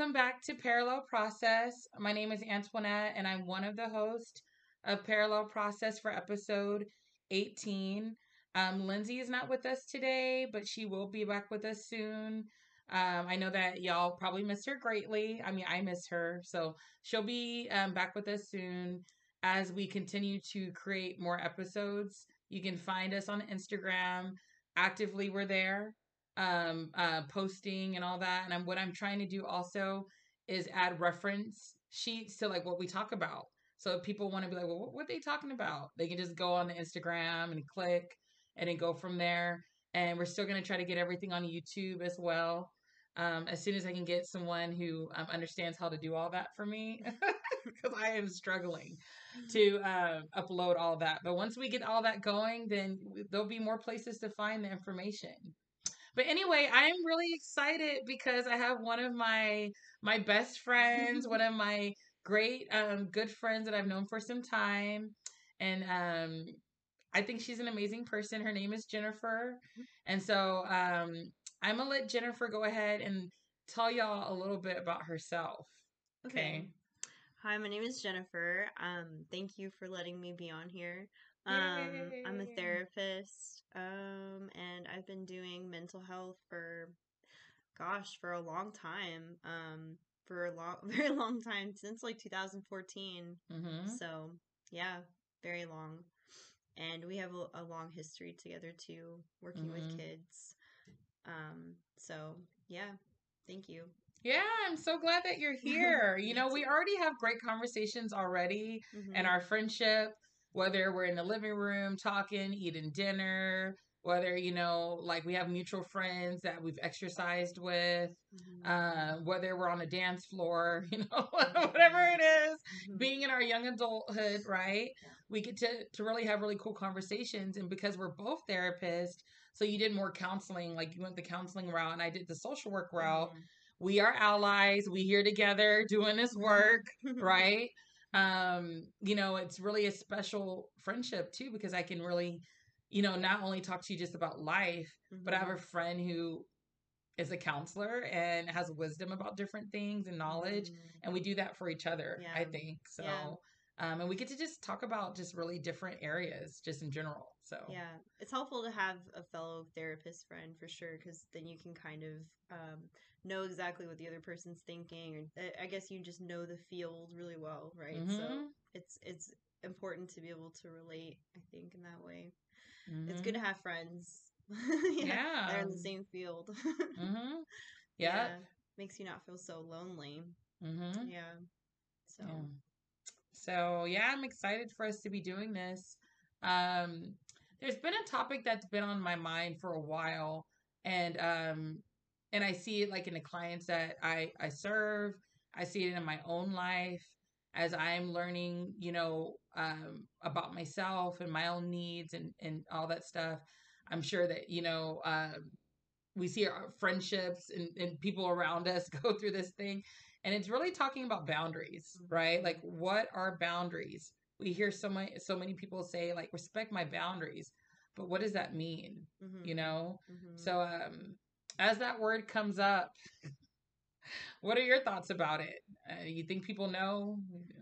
Welcome back to Parallel Process. My name is Antoinette, and I'm one of the hosts of Parallel Process for episode 18. Um, Lindsay is not with us today, but she will be back with us soon. Um, I know that y'all probably miss her greatly. I mean, I miss her. So she'll be um, back with us soon as we continue to create more episodes. You can find us on Instagram. Actively, we're there, um, uh, posting and all that. And I'm, what I'm trying to do also is add reference sheets to like what we talk about. So if people want to be like, well, what, what are they talking about? They can just go on the Instagram and click and then go from there. And we're still going to try to get everything on YouTube as well um, as soon as I can get someone who um, understands how to do all that for me, because I am struggling to uh, upload all that. But once we get all that going, then there'll be more places to find the information. But anyway, I'm really excited because I have one of my my best friends, one of my great um, good friends that I've known for some time, and um, I think she's an amazing person. Her name is Jennifer, and so um, I'm gonna let Jennifer go ahead and tell y'all a little bit about herself. Okay. okay. Hi, my name is Jennifer. Um, thank you for letting me be on here. Um, I'm a therapist, um, and I've been doing mental health for, gosh, for a long time. Um, for a long, very long time since like 2014. Mm-hmm. So yeah, very long. And we have a, a long history together too, working mm-hmm. with kids. Um, so yeah, thank you. Yeah, I'm so glad that you're here. you know, we already have great conversations already mm-hmm. and our friendship, whether we're in the living room talking, eating dinner, whether, you know, like we have mutual friends that we've exercised with, mm-hmm. uh, whether we're on a dance floor, you know, whatever it is, mm-hmm. being in our young adulthood, right? We get to, to really have really cool conversations. And because we're both therapists, so you did more counseling, like you went the counseling route, and I did the social work route. Mm-hmm. We are allies. We here together doing this work, right? Um, you know, it's really a special friendship too because I can really, you know, not only talk to you just about life, mm-hmm. but I have a mm-hmm. friend who is a counselor and has wisdom about different things and knowledge, mm-hmm. and we do that for each other. Yeah. I think so. Yeah. Um, and we get to just talk about just really different areas, just in general. So yeah, it's helpful to have a fellow therapist friend for sure, because then you can kind of um, know exactly what the other person's thinking, or uh, I guess you just know the field really well, right? Mm-hmm. So it's it's important to be able to relate. I think in that way, mm-hmm. it's good to have friends. yeah, yeah, they're in the same field. mm-hmm. yeah. yeah. makes you not feel so lonely. Mm-hmm. Yeah. So. Yeah. So yeah, I'm excited for us to be doing this. Um, there's been a topic that's been on my mind for a while, and um, and I see it like in the clients that I I serve. I see it in my own life as I'm learning, you know, um, about myself and my own needs and and all that stuff. I'm sure that you know um, we see our friendships and, and people around us go through this thing and it's really talking about boundaries right like what are boundaries we hear so many so many people say like respect my boundaries but what does that mean mm-hmm. you know mm-hmm. so um as that word comes up what are your thoughts about it uh, you think people know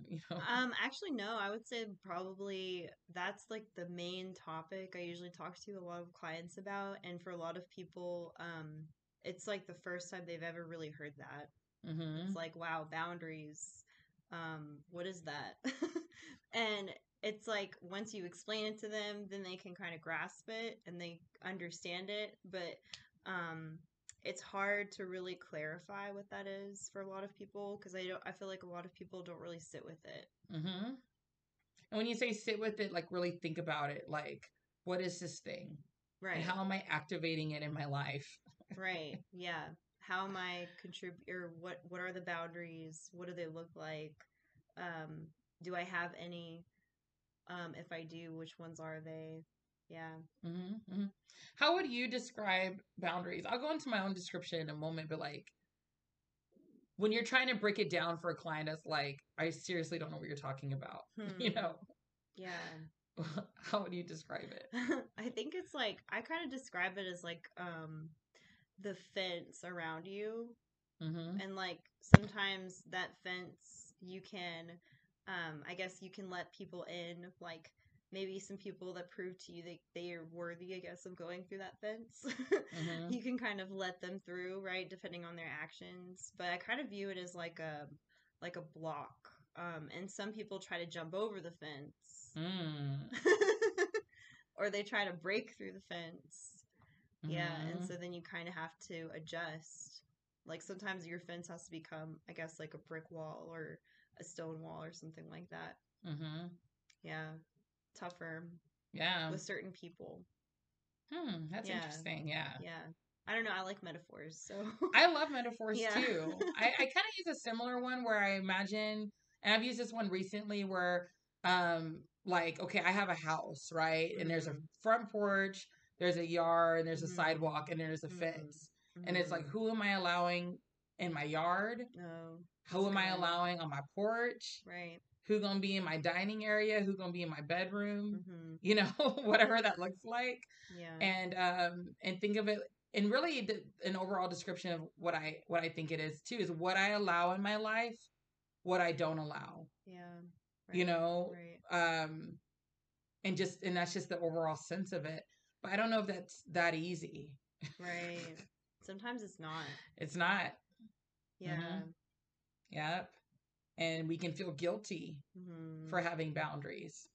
you know um actually no i would say probably that's like the main topic i usually talk to a lot of clients about and for a lot of people um it's like the first time they've ever really heard that Mm-hmm. It's like, wow, boundaries. Um, what is that? and it's like once you explain it to them, then they can kind of grasp it and they understand it. But um, it's hard to really clarify what that is for a lot of people because I don't. I feel like a lot of people don't really sit with it. Mm-hmm. And when you say sit with it, like really think about it. Like, what is this thing? Right. And how am I activating it in my life? right. Yeah how am I contribute or what what are the boundaries? What do they look like? Um, do I have any? Um, if I do, which ones are they? Yeah. Mm-hmm, mm-hmm. How would you describe boundaries? I'll go into my own description in a moment, but like when you're trying to break it down for a client that's like, I seriously don't know what you're talking about. Hmm. You know? Yeah. How would you describe it? I think it's like I kind of describe it as like um the fence around you Mm-hmm. And like sometimes that fence, you can, um, I guess you can let people in, like maybe some people that prove to you that they are worthy, I guess, of going through that fence. mm-hmm. You can kind of let them through, right, depending on their actions. But I kind of view it as like a like a block. Um, and some people try to jump over the fence. Mm. or they try to break through the fence. Mm-hmm. Yeah, and mm-hmm. so then you kind of have to adjust. Like sometimes your fence has to become, I guess, like a brick wall or a stone wall or something like that. Mm-hmm. Yeah, tougher. Yeah, with certain people. Hmm, that's yeah. interesting. Yeah, yeah. I don't know. I like metaphors, so I love metaphors yeah. too. I, I kind of use a similar one where I imagine, and I've used this one recently where, um, like, okay, I have a house, right, mm-hmm. and there's a mm-hmm. front porch, there's a yard, and there's mm-hmm. a sidewalk, and there's a mm-hmm. fence, and it's like, mm-hmm. who am I allowing in my yard? Oh, who am I allowing on my porch? Right who gonna be in my dining area who gonna be in my bedroom mm-hmm. you know whatever that looks like. Yeah. And um and think of it and really the, an overall description of what i what i think it is too is what i allow in my life what i don't allow. Yeah. Right, you know right. um and just and that's just the overall sense of it. But i don't know if that's that easy. Right. Sometimes it's not. It's not. Yeah. Mm-hmm. yep and we can feel guilty mm-hmm. for having boundaries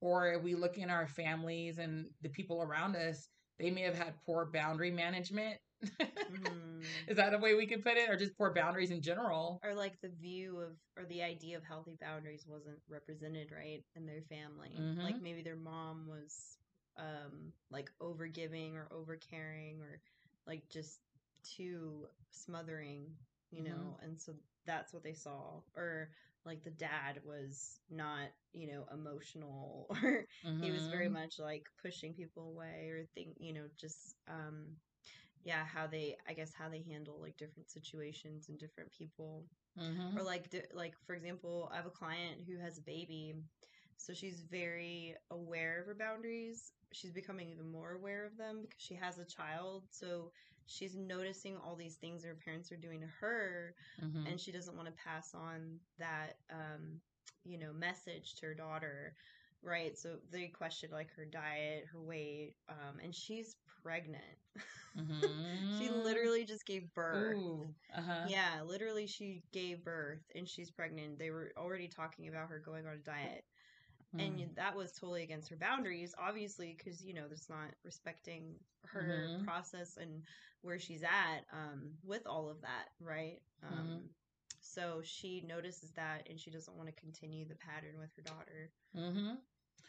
or we look in our families and the people around us they may have had poor boundary management mm-hmm. is that a way we could put it or just poor boundaries in general or like the view of or the idea of healthy boundaries wasn't represented right in their family mm-hmm. like maybe their mom was um like over giving or over caring or like just too smothering you mm-hmm. know and so that's what they saw or like the dad was not you know emotional or mm-hmm. he was very mm-hmm. much like pushing people away or think you know just um yeah how they i guess how they handle like different situations and different people mm-hmm. or like like for example i have a client who has a baby so she's very aware of her boundaries she's becoming even more aware of them because she has a child so she's noticing all these things her parents are doing to her mm-hmm. and she doesn't want to pass on that um, you know message to her daughter right so they question like her diet her weight um, and she's pregnant mm-hmm. she literally just gave birth uh-huh. yeah literally she gave birth and she's pregnant they were already talking about her going on a diet and mm. that was totally against her boundaries obviously because you know that's not respecting her mm-hmm. process and where she's at um, with all of that right um, mm-hmm. so she notices that and she doesn't want to continue the pattern with her daughter mm-hmm.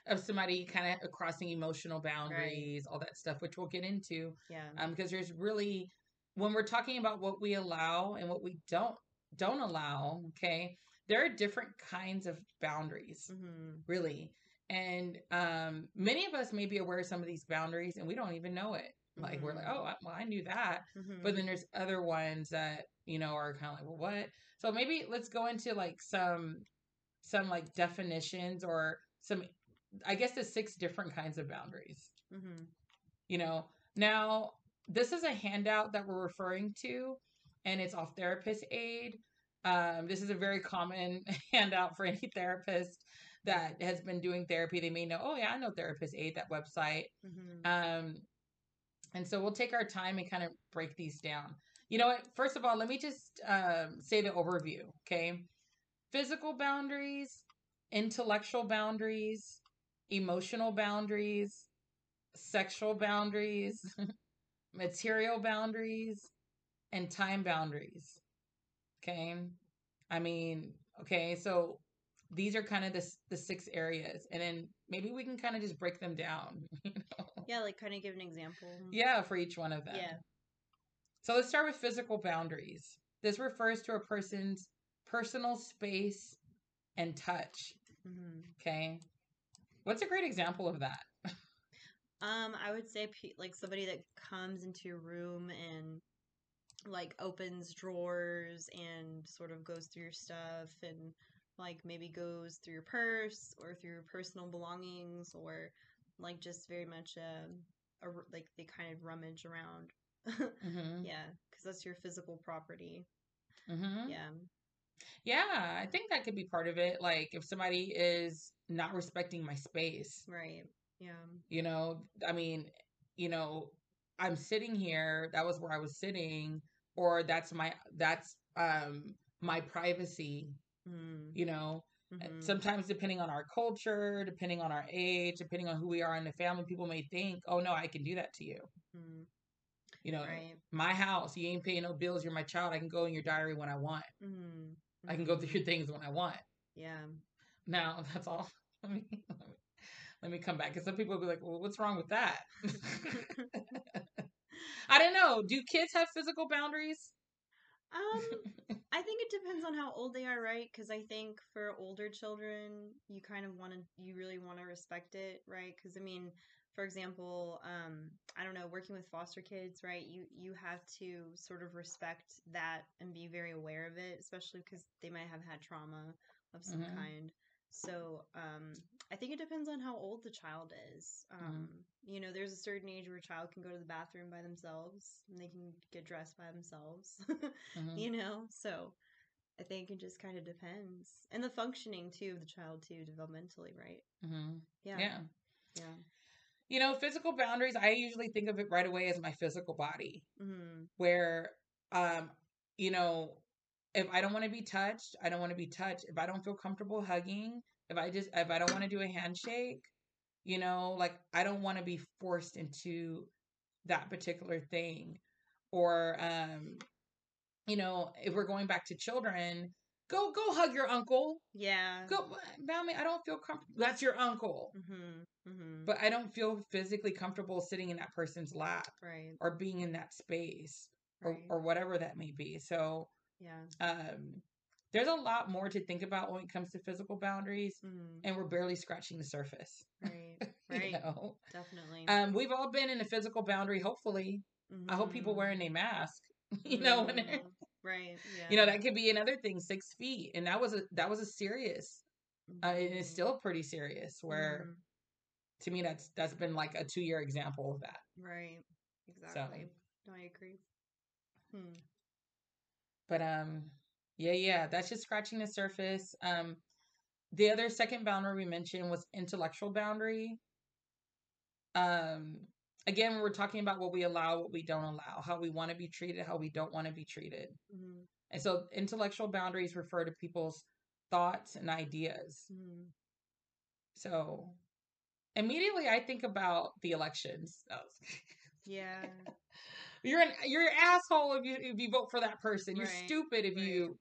of somebody kind of crossing emotional boundaries right. all that stuff which we'll get into yeah um, because there's really when we're talking about what we allow and what we don't don't allow okay there are different kinds of boundaries, mm-hmm. really. And um, many of us may be aware of some of these boundaries and we don't even know it. Like mm-hmm. we're like, mm-hmm. oh, well, I knew that. Mm-hmm. But then there's other ones that, you know, are kind of like, well, what? So maybe let's go into like some, some like definitions or some, I guess the six different kinds of boundaries. Mm-hmm. You know, now this is a handout that we're referring to and it's off therapist aid um, this is a very common handout for any therapist that has been doing therapy. They may know, oh yeah, I know Therapist Aid, that website. Mm-hmm. Um, and so we'll take our time and kind of break these down. You know what? First of all, let me just um, say the overview. Okay, physical boundaries, intellectual boundaries, emotional boundaries, sexual boundaries, material boundaries, and time boundaries. Okay. I mean, okay, so these are kind of the the six areas, and then maybe we can kind of just break them down. You know? Yeah, like kind of give an example. Yeah, for each one of them. Yeah. So let's start with physical boundaries. This refers to a person's personal space and touch. Mm-hmm. Okay. What's a great example of that? um, I would say like somebody that comes into your room and like opens drawers and sort of goes through your stuff and like maybe goes through your purse or through your personal belongings or like just very much a, a like they kind of rummage around mm-hmm. yeah because that's your physical property Mm-hmm. Yeah. Yeah, I think that could be part of it. Like if somebody is not respecting my space, Right. Yeah. you know, I mean, you know, I'm sitting here, that was where I was sitting, or that's my that's um my privacy, Mm. you know. Uh, Mhm. Sometimes depending on our culture, depending on our age, depending on who we are in the family, people may think, "Oh no, I can do that to you." Mm. You know, Right. my house, you ain't paying no bills, you're my child. I can go in your diary when I want. Mm. I can go through your things when I want. Yeah. Now that's all. Let me let me, let me come back because some people will be like, "Well, what's wrong with that?" I don't know. Do kids have physical boundaries? Um, I think it depends on how old they are, right? Because I think for older children, you kind of want to, you really want to respect it, right? Because I mean, for example, um, I don't know, working with foster kids, right? You you have to sort of respect that and be very aware of it, especially because they might have had trauma of some Mhm. kind. So um, I think it depends on how old the child is. Um, You know, there's a certain age where a child can go to the bathroom by themselves and they can get dressed by themselves. Mhm. you know so i think it just kind of depends and the functioning too of the child too developmentally right Mhm. yeah Yeah. yeah You know, physical boundaries. I usually think of it right away as my physical body, mm-hmm. where, um, you know, if I don't want to be touched, I don't want to be touched. If I don't feel comfortable hugging, if I just if I don't want to do a handshake, you know, like I don't want to be forced into that particular thing. Or um, you know, if we're going back to children, go go hug your uncle. yeah Go Bammy, I don't feel comfortable. That's your uncle. mm-hmm. Mm-hmm. But I don't feel physically comfortable sitting in that person's lap right or being in that space or, or whatever that may be. So yeah um there's a lot more to think about when it comes to physical boundaries mm-hmm. and we're barely scratching the surface. right You right know? definitely Um we've all been in a physical boundary, hopefully. I hope people wearing a mask. You know, Mhm. right yeah you know, that could be another thing, six feet. And that was a that was a serious uh, and it's still pretty serious where to me that's that's been like a two year example of that. right exactly no i agree hmm. But um yeah, yeah, that's just scratching the surface. Um the other second boundary we mentioned was intellectual boundary. Um again, we're talking about what we allow, what we don't allow, how we want to be treated, how we don't want to be treated. Mhm. And so intellectual boundaries refer to people's thoughts and ideas. Mhm. So immediately I think about the elections. Oh. yeah You're an you're an asshole if you if you vote for that person. You're Right, stupid if right. you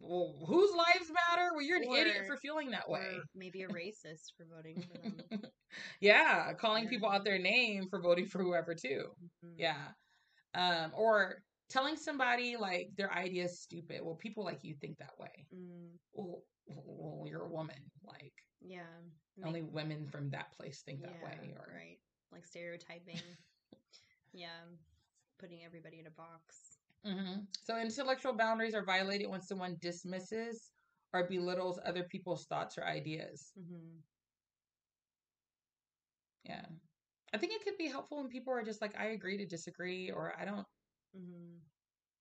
well, whose lives matter? Well, you're an idiot for feeling that way. or maybe a racist for voting for them yeah, calling Yeah. people out their name for voting for whoever too. Mhm. Yeah. Um, or telling somebody like their idea is stupid. Well, people like you think that way. Mm, Well, well, you're a woman. Like yeah only women from that place think that yeah, way. Or right like stereotyping yeah putting everybody in a box hmm So intellectual boundaries are violated when someone dismisses or belittles other people's thoughts or ideas. hmm Yeah. I think it could be helpful when people are just like, I agree to disagree, or I don't. hmm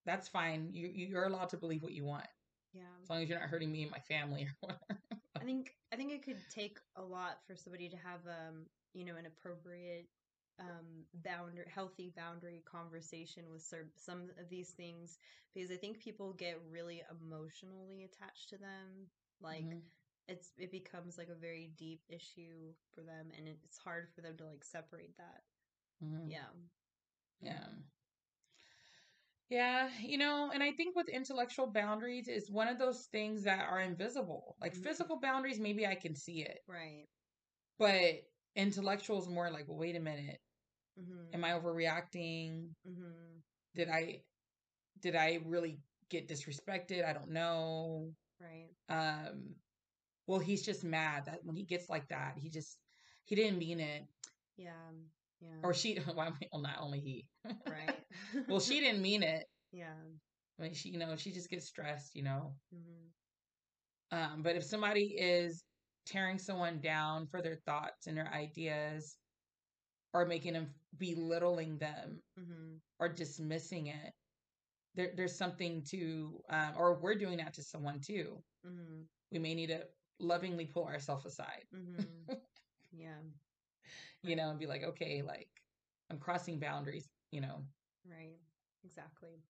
That's fine. You you're allowed to believe what you want, yeah as long as you're not hurting me and my family. or whatever. I think I think it could take a lot for somebody to have um you know an appropriate um boundary healthy boundary conversation with some of these things because I think people get really emotionally attached to them like Mhm. it's it becomes like a very deep issue for them and it's hard for them to like separate that Mhm. yeah Yeah. Yeah, you know, and I think with intellectual boundaries is one of those things that are invisible. Like Mhm. physical boundaries, maybe I can see it, right but intellectual is more like, well, wait a minute, mm-hmm. am I overreacting? Mm-hmm. Did I did I really get disrespected? I don't know. right Um, well, he's just mad that when he gets like that, he just he didn't mean it, yeah yeah or she. Well, not only he. right well, she didn't mean it. yeah I mean, she, you know, she just gets stressed, you know. mm-hmm. Um, but if somebody is tearing someone down for their thoughts and their ideas, or making them belittling them Mm-hmm. or dismissing it, there, there's something to, um, or we're doing that to someone too. Mm-hmm. We may need to lovingly pull ourselves aside, Mm-hmm. yeah. you know, and be like, okay, like I'm crossing boundaries, you know. Right. Exactly.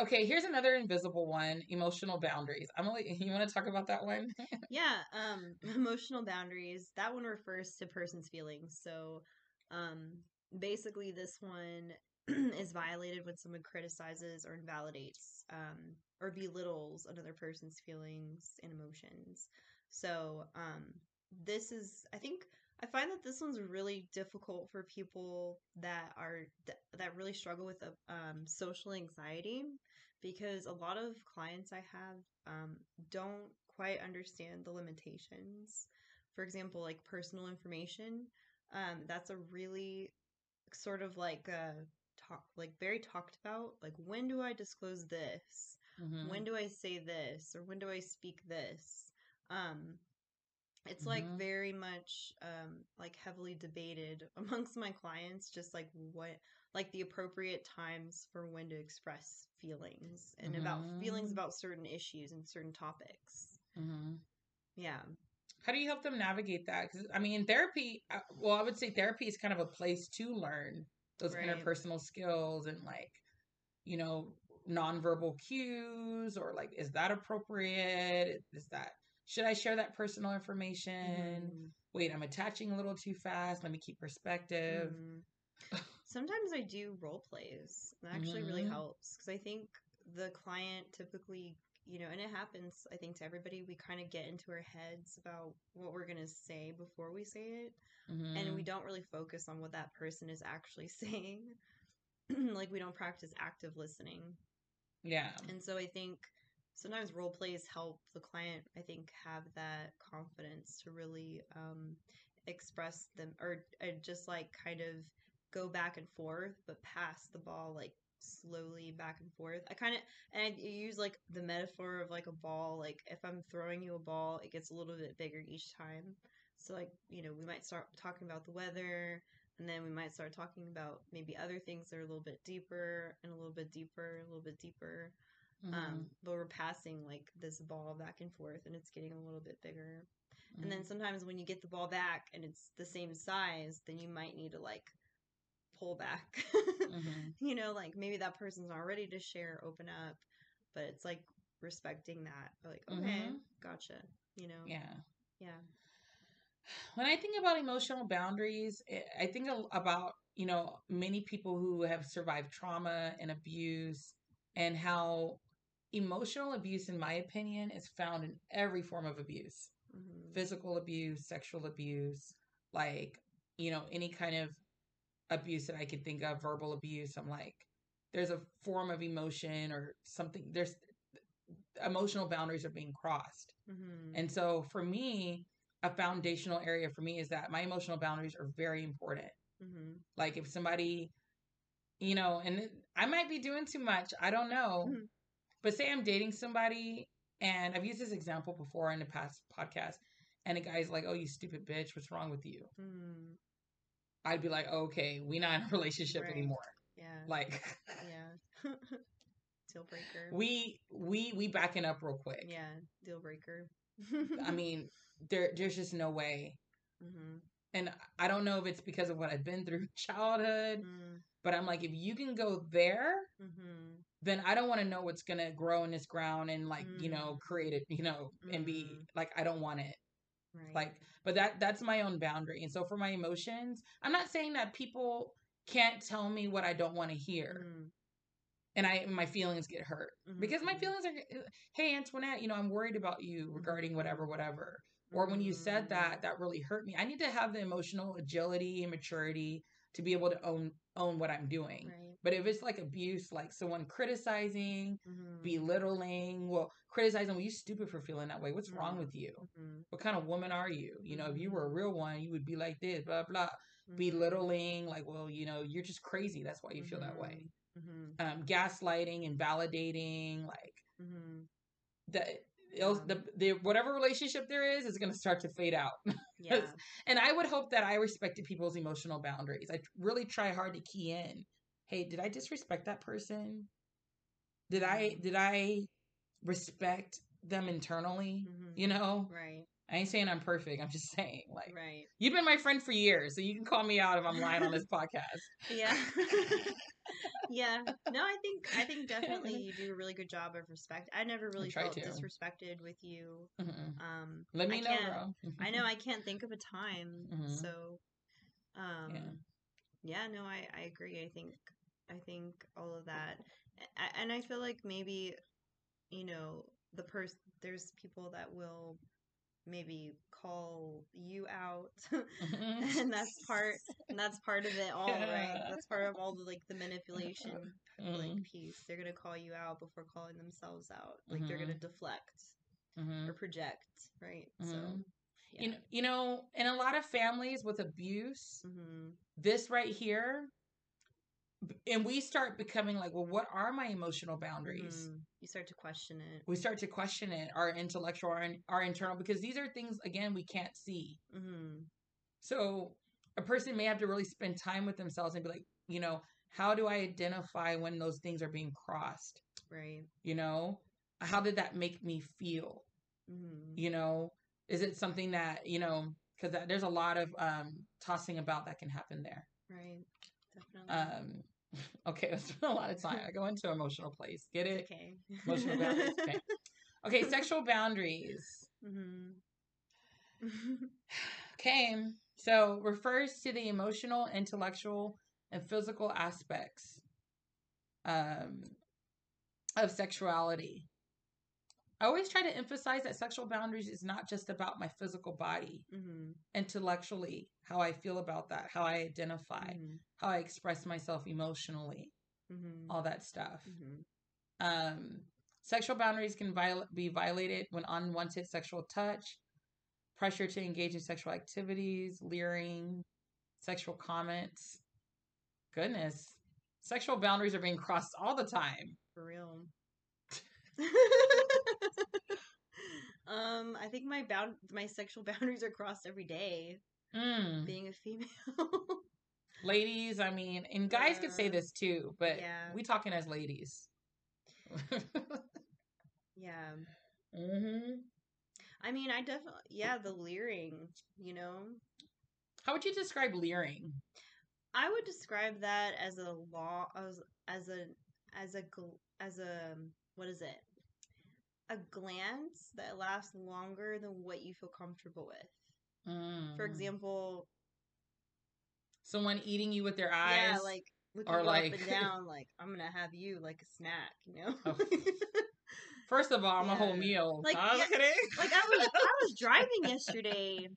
Okay, here's another invisible one: emotional boundaries. I'm only. You want to talk about that one? yeah um emotional boundaries that one refers to person's feelings so um basically this one is violated when someone criticizes or invalidates um or belittles another person's feelings and emotions so um this is i think i find that this one's really difficult for people that are that, really struggle with um social anxiety because a lot of clients i have um, don't quite understand the limitations. For example, like personal information, um, that's a really sort of like a talk like very talked about. Like when do I disclose this? Mhm. When do I say this? Or when do I speak this? Um, it's like Mhm. very much um like heavily debated amongst my clients just like what like the appropriate times for when to express feelings and about feelings Mhm. about certain issues and certain topics Mhm. yeah How do you help them navigate that? Because I mean, therapy. uh, Well, I would say therapy is kind of a place to learn those Right. interpersonal skills and like, you know, nonverbal cues or like, is that appropriate? Is that should I share that personal information? Mhm. Wait, I'm attaching a little too fast. Let me keep perspective. Mhm. sometimes i do role plays that actually really Mhm. helps because i think the client typically you know and it happens i think to everybody we kind of get into our heads about what we're going to say before we say it and we Mhm. don't really focus on what that person is actually saying like we don't practice active listening Yeah. and so i think sometimes role plays help the client i think have that confidence to really um express them or uh, just like kind of go back and forth but pass the ball like slowly back and forth. I kind of and i use like the metaphor of like a ball like if i'm throwing you a ball it gets a little bit bigger each time. So like you know we might start talking about the weather and then we might start talking about maybe other things that are a little bit deeper and a little bit deeper a little bit deeper Mhm. um, but we're passing like this ball back and forth and it's getting a little bit bigger and then Mhm. sometimes when you get the ball back and it's the same size then you might need to like pull back Mhm. you know like maybe that person's not ready to share open up but it's like respecting that like okay Mhm. gotcha you know Yeah. yeah When I think about emotional boundaries, eh, I think about, you know, many people who have survived trauma and abuse and how emotional abuse, in my opinion, is found in every form of abuse hmm physical abuse, sexual abuse, like, you know, any kind of abuse that I could think of, verbal abuse. I'm like, there's a form of emotion or something, there's emotional boundaries are being crossed. hmm And so for me, a foundational area for me is that my emotional boundaries are very important. hmm Like if somebody, you know, and I might be doing too much, I don't know. Mhm. But say I'm dating somebody and I've used this example before in the past podcast and a guy's like, "Oh, you stupid bitch, what's wrong with you?" hmm I'd be like, "Okay, we not in a relationship Right. anymore." yeah Like yeah deal breaker we we we backing up real quick. yeah deal breaker I mean, there there's just no way. hmm And I don't know if it's because of what I've been through childhood, mm but I'm like, if you can go there, hmm then I don't want to know what's gonna grow in this ground and like, you know, Mm. create it, you know, and be Mhm. like, I don't want it. right Like, but that that's my own boundary. And so for my emotions, I'm not saying that people can't tell me what I don't want to hear, Mm, and I my feelings get hurt mhm, because my mhm, feelings are. Hey, Antoinette, you know, I'm worried about you regarding whatever, whatever. Or when you said mm, that, that really hurt me. I need to have the emotional agility and maturity to be able to own own what I'm doing. right But if it's like abuse, like someone criticizing, mhm, belittling, well, criticizing, well, you stupid for feeling that way. What's wrong Mhm. with you? mhm, What kind of woman are you? You know, if you were a Mhm. real one, you would be like this, blah blah. mhm, Belittling, like, well, you know, you're just crazy. That's why you feel that way. mhm, Um, gaslighting and validating, like the the the whatever relationship there is is going to start to fade out. yeah and I would hope that I respected people's emotional boundaries. I really try hard to key in. Hey, did I disrespect that person? Did I did I respect them internally? Mhm. You know, Right. I ain't saying I'm perfect. I'm just saying like Right. you've been my friend for years, so you can call me out if I'm lying on this podcast. Yeah. yeah. No, I think I think definitely you do a really good job of respect. I never really try felt to. disrespected with you. Mhm. Um Let me I know, bro. I know I can't think of a time. Mhm. So um Yeah. yeah. no, I I agree. I think I think all of that A- and I feel like maybe you know, the person there's people that will maybe call you out Mhm. and that's part and that's part of it all, right? Yeah. That's part of all the like the manipulation like Mhm. piece. They're gonna call you out before calling themselves out. Like they're gonna deflect Mhm. or project, right? So Mhm. yeah. You know, you know, in a lot of families with abuse, this right here, and we start becoming like, well, what are my emotional boundaries? Mhm. You start to question it. We start to question it, our intellectual, our, our internal, because these are things again we can't see. hmm So a person may have to really spend time with themselves and be like, you know, how do I identify when those things are being crossed? Right. You know, how did that make me feel? hmm You know, is it something that you know? Because there's a lot of um, tossing about that can happen there. Right. Definitely. Um, okay, that's been a lot of time. I go into emotional place. Get it? Okay. Emotional boundaries. Okay. Okay, sexual boundaries. hmm Okay, so refers to the emotional, intellectual, and physical aspects um, of sexuality. I always try to emphasize that sexual boundaries is not just about my physical body, hmm intellectually, how I feel about that, how I identify, hmm how I express myself emotionally, hmm all that stuff. hmm Um, sexual boundaries can viol- be violated when unwanted sexual touch, pressure to engage in sexual activities, leering, sexual comments. Goodness, sexual boundaries are being crossed all the time. For real. um, I think my bound my sexual boundaries are crossed every day. Mm. Being a female. Ladies, I mean, and guys could say this too, but yeah. we talking as ladies. yeah. hmm I mean, I definitely yeah, the leering, you know. How would you describe leering? I would describe that as a law as as a as a as a what is it? A glance that lasts longer than what you feel comfortable with. For Mm. example, someone eating you with their eyes. yeah, like looking or like- up and down, like I'm gonna have you like a snack, you know. Oh. First of all, I'm a whole meal. Like, Huh? yeah, Look at it. like I was I was driving yesterday,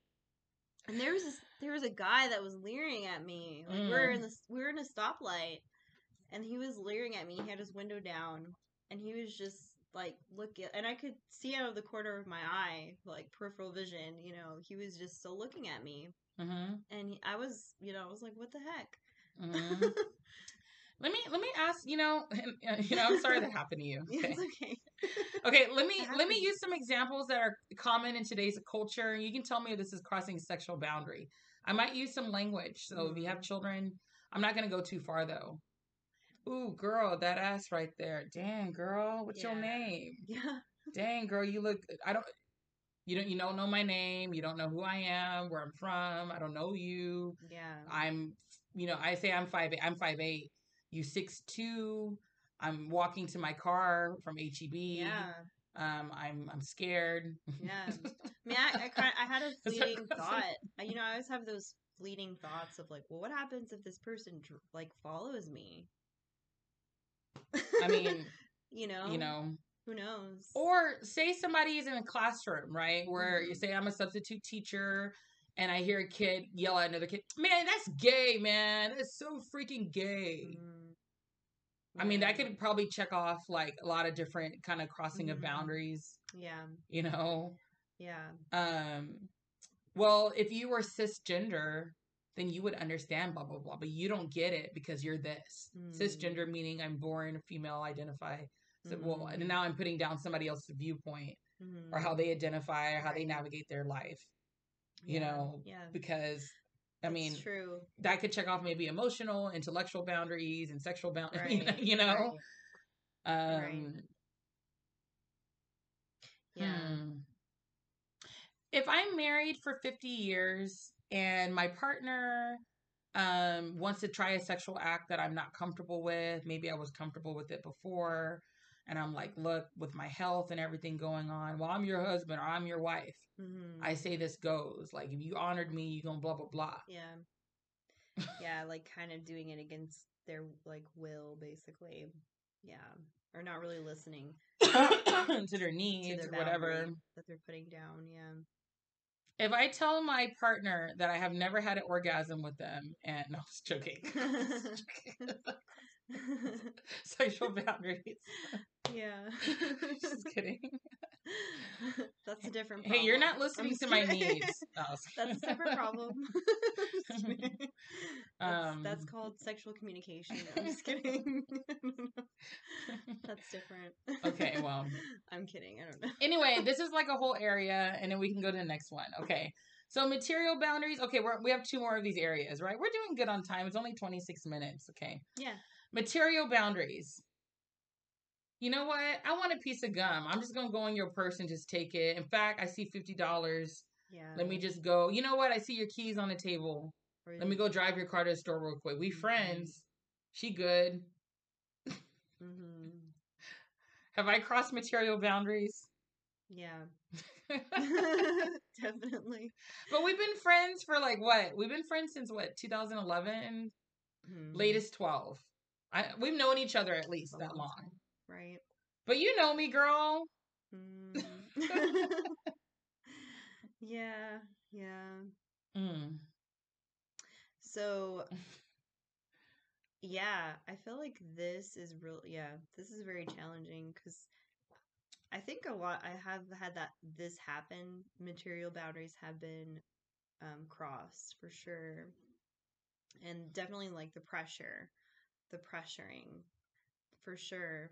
and there was this, there was a guy that was leering at me. Like we were Mm. in this we were in a stoplight, and he was leering at me. He had his window down, and he was just like looking, and I could see out of the corner of my eye, like peripheral vision. You know, he was just still looking at me, hmm and he, I was, you know, I was like, what the heck. hmm Let me let me ask. You know, you know. I'm sorry that happened to you. Okay. it's okay. Okay. Let me let me use some examples that are common in today's culture, and you can tell me if this is crossing sexual boundary. I might use some language. So if you have Mhm. children, I'm not going to go too far though. Ooh, girl, that ass right there. Dang, girl, what's your name? Yeah. dang girl you look i don't you don't you don't know my name you don't know who i am where i'm from i don't know you Yeah. i'm you know i say i'm five i'm five eight you six two i'm walking to my car from heb Yeah. um i'm i'm scared Yeah. I mean, I, I, kind I had a fleeting thought. You know, I always have those fleeting thoughts of like, well, what happens if this person like follows me? I mean you know, you know who knows? or say somebody's in a classroom right where you Mhm. say i'm a substitute teacher and i hear a kid yell at another kid man that's gay man that's so freaking gay Mm. I mean, that could probably check off like a lot of different kind of crossing of Mhm. boundaries, Yeah. you know. Yeah. Um well, if you were cisgender, then you would understand blah blah blah, but you don't get it because you're this. Mm. Cisgender meaning I'm born female, identify. So, well, Mhm. and now I'm putting down somebody else's viewpoint Mhm. or how they identify or how they navigate their life you Yeah. know, Yeah. because I mean, true. that could check off maybe emotional, intellectual boundaries and sexual boundaries, Right. you know. right. Um, Right. Yeah. hmm. If I'm married for 50 years and my partner um, wants to try a sexual act that I'm not comfortable with, maybe I was comfortable with it before, and I'm like, look, with my health and everything going on, well, I'm your husband or I'm your wife. hmm I say this goes. Like, if you honored me, you're gonna blah blah blah. Yeah. Yeah, like kind of doing it against their like will, basically. Yeah. Or not really listening to their to needs their or whatever. that they're putting down. Yeah. If I tell my partner that I have never had an orgasm with them, and no, I was joking. Sexual boundaries. yeah. Just kidding. That's a different Hey, you're not listening to my needs. Was That's a separate problem. Just that's, Um, that's called sexual communication. I'm just kidding. that's different. Okay, well. I'm kidding. I don't know. anyway, this is like a whole area, and then we can go to the next one. Okay. So material boundaries. Okay, we're, we have two more of these areas, right? We're doing good on time. It's only 26 minutes. Okay. Yeah. Material boundaries. You know what? I want a piece of gum. I'm just gonna go in your purse and just take it. In fact, I see fifty dollars. Yeah. Let me just go. You know what? I see your keys on the table. Or- Let me go drive your car to the store real quick. We Mhm. friends. She good. Mhm. Have I crossed material boundaries? Yeah. Definitely. But we've been friends for like what? We've been friends since what? 2011. Mhm. Latest 12. I we've known each other at least that long. Right. But you know me, girl. Mm. yeah. Yeah. Mm. So yeah, I feel like this is real yeah, this is very challenging cuz I think a lot I have had that this happen, material boundaries have been um crossed for sure. And definitely like the pressure, the pressuring for sure.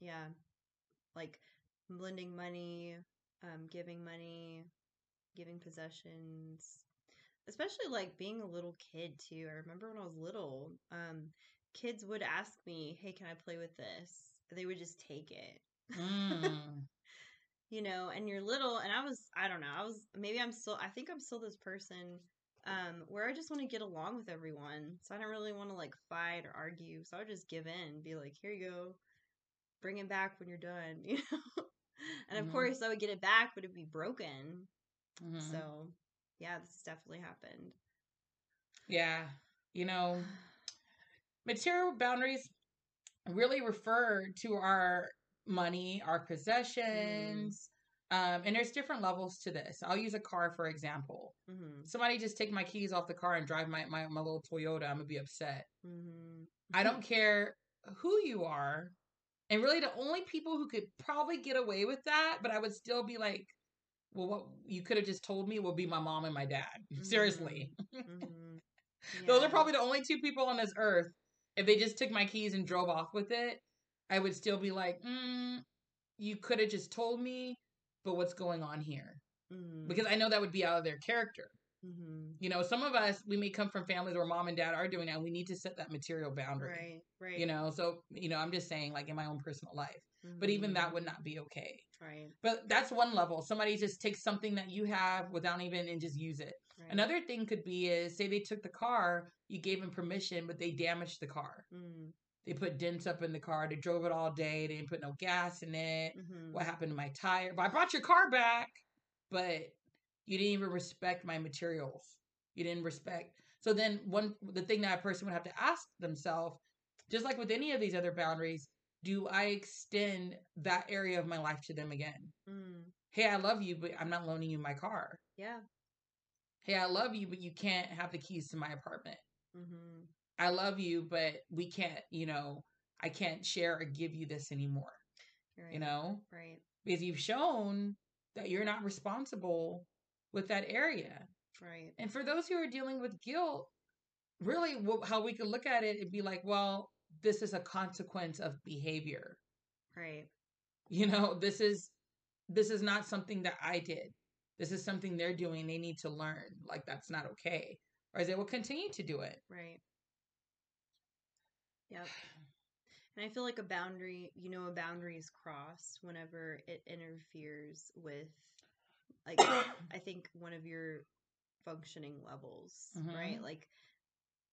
Yeah. Like lending money, um giving money, giving possessions, especially like being a little kid too. I remember when I was little, um, kids would ask me, "Hey, can I play with this?" They would just take it, Mm. you know. And you're little, and I was, I don't know, I was maybe I'm still, I think I'm still this person, um, where I just want to get along with everyone, so I don't really want to like fight or argue. So I would just give in, be like, "Here you go, bring it back when you're done," you know. And of Mhm. course, I would get it back, but it'd be broken. Mhm. So, yeah, this has definitely happened. Yeah. You know, material boundaries really refer to our money, our possessions. Um, and there's different levels to this. I'll use a car for example. hmm Somebody just take my keys off the car and drive my, my, my little Toyota, I'm gonna be upset. hmm I don't care who you are. And really the only people who could probably get away with that, but I would still be like, well, what you could have just told me will be my mom and my dad. Seriously. hmm Those are probably the only two people on this earth. If they just took my keys and drove off with it, I would still be like, mm, you could have just told me, but what's going on here? hmm Because I know that would be out of their character. Hmm You know, some of us, we may come from families where mom and dad are doing that. We need to set that material boundary. right, right. You know, so, you know, I'm just saying, like in my own personal life. But even that Mhm. would not be okay. right, But that's one level. Somebody just takes something that you have without even and just use it. right. Another thing could be is say they took the car, you gave them permission, but they damaged the car. Mm, They put dents up in the car. They drove it all day. They didn't put no gas in it. mhm. What happened to my tire? But I brought your car back, but you didn't even respect my materials. You didn't respect. So then one the thing that a person would have to ask themselves, just like with any of these other boundaries, do I extend that area of my life to them again? Mm, Hey, I love you, but I'm not loaning you my car. yeah. Hey, I love you, but you can't have the keys to my apartment. hmm I love you, but we can't, you know, I can't share or give you this anymore, Right. you know, Right. because you've shown that you're not responsible with that area. Right. And for those who are dealing with guilt, really how we could look at it, it'd be like, well, this is a consequence of behavior. Right. You know, this is this is not something that I did. This is something they're doing. They need to learn. Like that's not okay. Or is they will continue to do it. Right. Yep. And I feel like a boundary, you know, a boundary is crossed whenever it interferes with, like, I think one of your functioning levels, Mhm. right? Like,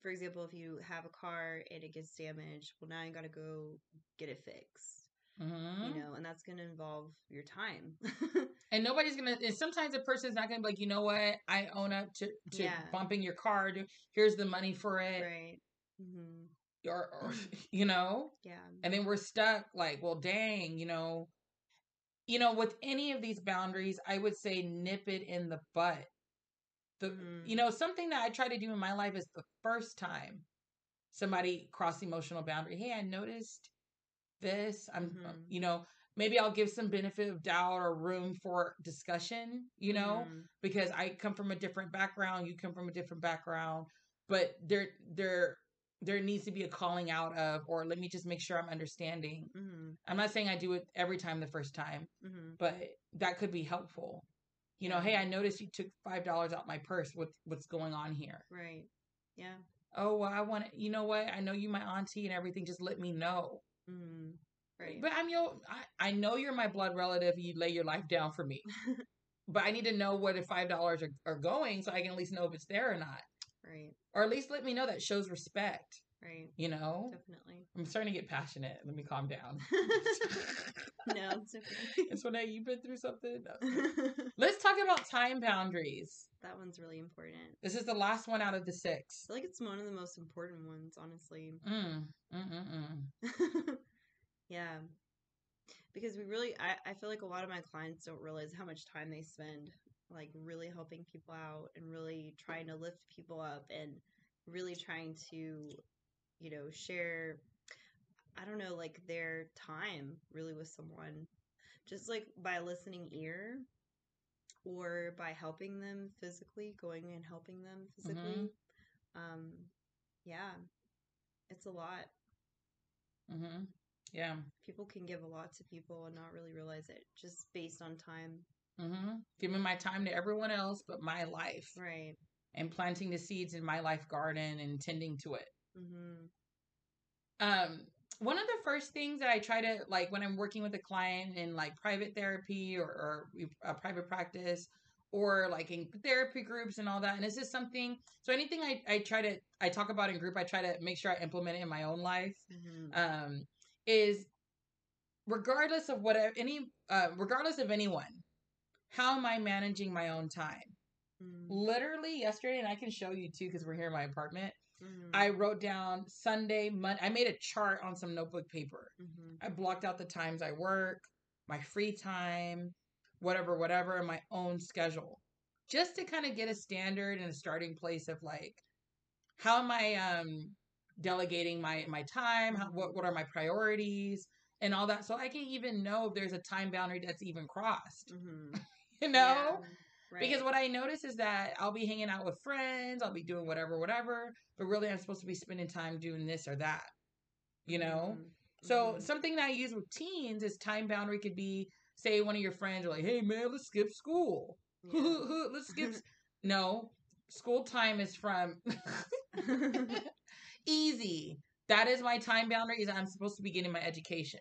for example, if you have a car and it gets damaged, well, now you got to go get it fixed, Mhm. you know, and that's going to involve your time. And nobody's gonna. And sometimes a person's not gonna be like, you know what? I own up to to Yeah. bumping your car. Here's the money for it, right. hmm or, or you know. Yeah. And then we're stuck. Like, well, dang, you know. You know, with any of these boundaries, I would say nip it in the butt. The Mhm. you know something that I try to do in my life is the first time somebody crossed the emotional boundary. Hey, I noticed this. I'm uh, Mhm. you know maybe I'll give some benefit of doubt or room for discussion. You know Mhm. because I come from a different background, you come from a different background, but there there there needs to be a calling out of or let me just make sure I'm understanding. Mhm. I'm not saying I do it every time the first time, Mhm. but that could be helpful. You know, hey, I noticed you took five dollars out my purse. What what's going on here? Right. Yeah. Oh, well, I want to. You know what? I know you my auntie and everything. Just let me know. hmm Right. But I'm your. I, I know you're my blood relative. You lay your life down for me. but I need to know where the five dollars are, are going so I can at least know if it's there or not. right. Or at least let me know that shows respect. Right. You know? Definitely. I'm starting to get passionate. Let me calm down. no, it's okay. and so now you've been through something. No. Let's talk about time boundaries. that one's really important. This is the last one out of the six. I feel like it's one of the most important ones, honestly. Mm, mm, mm, mm. yeah. Because we really, I, I feel like a lot of my clients don't realize how much time they spend, like, really helping people out and really trying to lift people up and really trying to, you know, share, I don't know, like their time really with someone. Just like by a listening ear or by helping them physically, going and helping them physically. Um, yeah, it's a lot. Mm-hmm. Yeah. people can give a lot to people and not really realize it just based on time Mm-hmm. Giving my time to everyone else but my life right and planting the seeds in my life garden and tending to it. mm-hmm. um one of the first things that i try to like when i'm working with a client in like private therapy or, or a private practice or like in therapy groups and all that and this is something so anything i, I try to i talk about in group i try to make sure i implement it in my own life Mm-hmm. um is regardless of whatever any uh regardless of anyone how am i managing my own time Mm-hmm. literally yesterday and i can show you too because we're here in my apartment Mm-hmm. I wrote down Sunday, Monday. I made a chart on some notebook paper. Mm-hmm. I blocked out the times I work, my free time, whatever, whatever, my own schedule, just to kind of get a standard and a starting place of like, how am I um delegating my my time? How, what what are my priorities and all that, so I can even know if there's a time boundary that's even crossed. Mm-hmm. You know. right. Because what I notice is that I'll be hanging out with friends, I'll be doing whatever, whatever, but really I'm supposed to be spending time doing this or that, you know? Mhm. So Mhm. something that I use with teens is time boundary could be, say, one of your friends are like, hey man, let's skip school. Yeah. let's skip. no, school time is from easy. That is my time boundary. Is I'm supposed to be getting my education.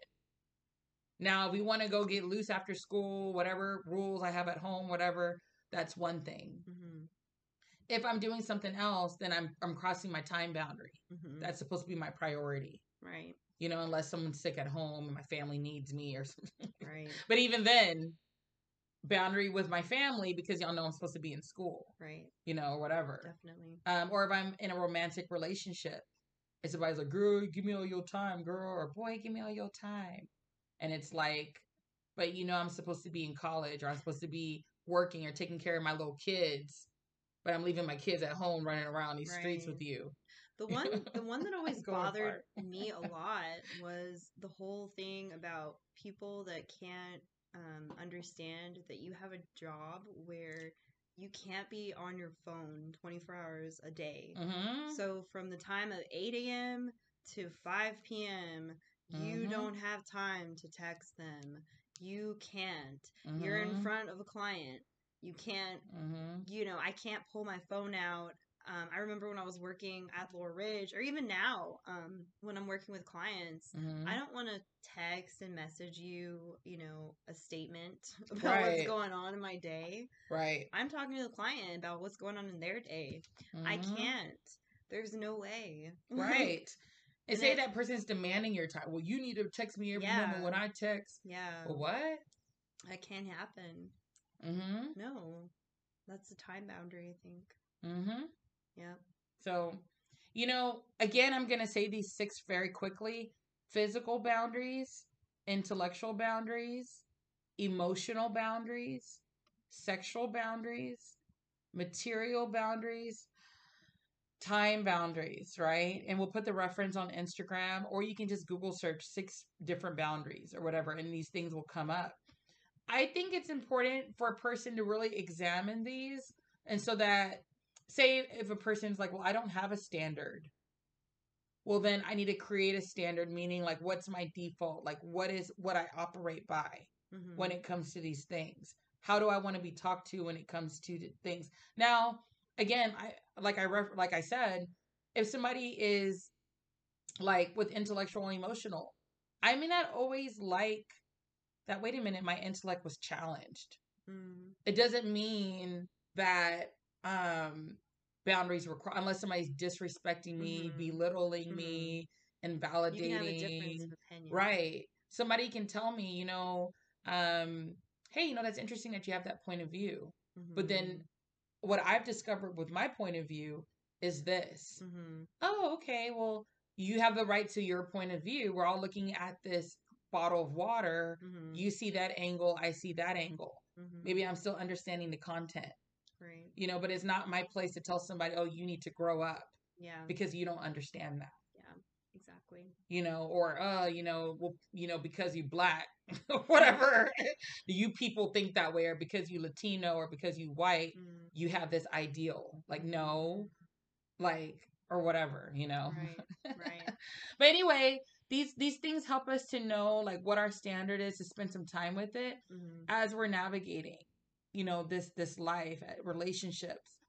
Now, if we want to go get loose after school, whatever rules I have at home, whatever, that's one thing. Mhm. If I'm doing something else, then I'm I'm crossing my time boundary. Mhm. That's supposed to be my priority. right You know, unless someone's sick at home and my family needs me or something. right But even then, boundary with my family because y'all know I'm supposed to be in school, right you know, or whatever. definitely Um, or if I'm in a romantic relationship, and somebody's like, "Girl, give me all your time, girl," or "Boy, give me all your time," and it's like, but you know, I'm supposed to be in college, or I'm supposed to be working or taking care of my little kids, but I'm leaving my kids at home running around these streets with you. the one the one that always bothered me a lot was the whole thing about people that can't um, understand that you have a job where you can't be on your phone 24 hours a day hmm So from the time of 8 a.m. to 5 p.m., you Mhm. don't have time to text them. You can't. Mm-hmm. You're in front of a client. You can't, hmm you know, I can't pull my phone out um, I remember when I was working at Laurel Ridge, or even now, um, when I'm working with clients. I don't want to text and message you, you know, a statement about Right. what's going on in my day. right. I'm talking to the client about what's going on in their day. I Mhm. can't. There's no way. Right. And And say it- that person's demanding your time. Well, you need to text me every Yeah. moment when I text. yeah. Well, what? That can't happen. Mm-hmm. No. That's the time boundary, I think. Mm-hmm. Yeah. So, you know, again, I'm going to say these six very quickly physical boundaries, intellectual boundaries, emotional boundaries, sexual boundaries, material boundaries, time boundaries, right? And we'll put the reference on Instagram, or you can just Google search six different boundaries or whatever, and these things will come up. I think it's important for a person to really examine these, and so that, say, if a person's like, well, I don't have a standard. Well, then I need to create a standard, meaning like, what's my default? Like, what is what I operate by? Mhm. when it comes to these things how do i want to be talked to when it comes to things now again i like i ref, like i said if somebody is like with intellectual and emotional i may not always like that wait a minute my intellect was challenged Mm. it doesn't mean that um boundaries were cro- unless somebody's disrespecting me Mhm. belittling Mhm. me You can have a difference invalidating. Right. Somebody can tell me, you know, um, hey, you know, that's interesting that you have that point of view. But then what I've discovered with my point of view is this. hmm Oh, okay. Well, you have the right to your point of view. We're all looking at this bottle of water. hmm You see that angle, I see that angle. hmm Maybe I'm still understanding the content, Right. you know, but it's not my place to tell somebody, oh, you need to grow up Yeah. because you don't understand that. Yeah. Exactly. you know, or uh, you know, well, you know, because you black, whatever, you people think that way, or because you Latino, or because you white, Mm. You have this ideal. Like no, like or whatever, you know. Right. Right. but anyway, these these things help us to know like what our standard is to spend some time with it hmm as we're navigating, you know, this this life, uh, relationships.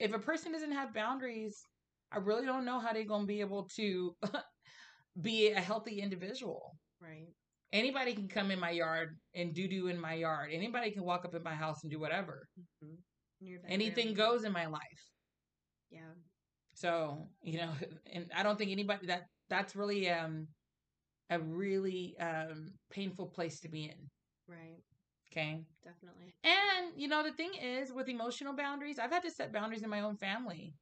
If a person doesn't have boundaries, I really don't know how they're gonna be able to be a healthy individual. Right. Anybody can come in my yard and do do in my yard. Anybody can walk up in my house and do whatever. hmm your Anything goes in my life. Yeah. So, you know, and I don't think anybody that that's really um a really um painful place to be in. Right. Okay. Definitely. And you know, the thing is with emotional boundaries, I've had to set boundaries in my own family.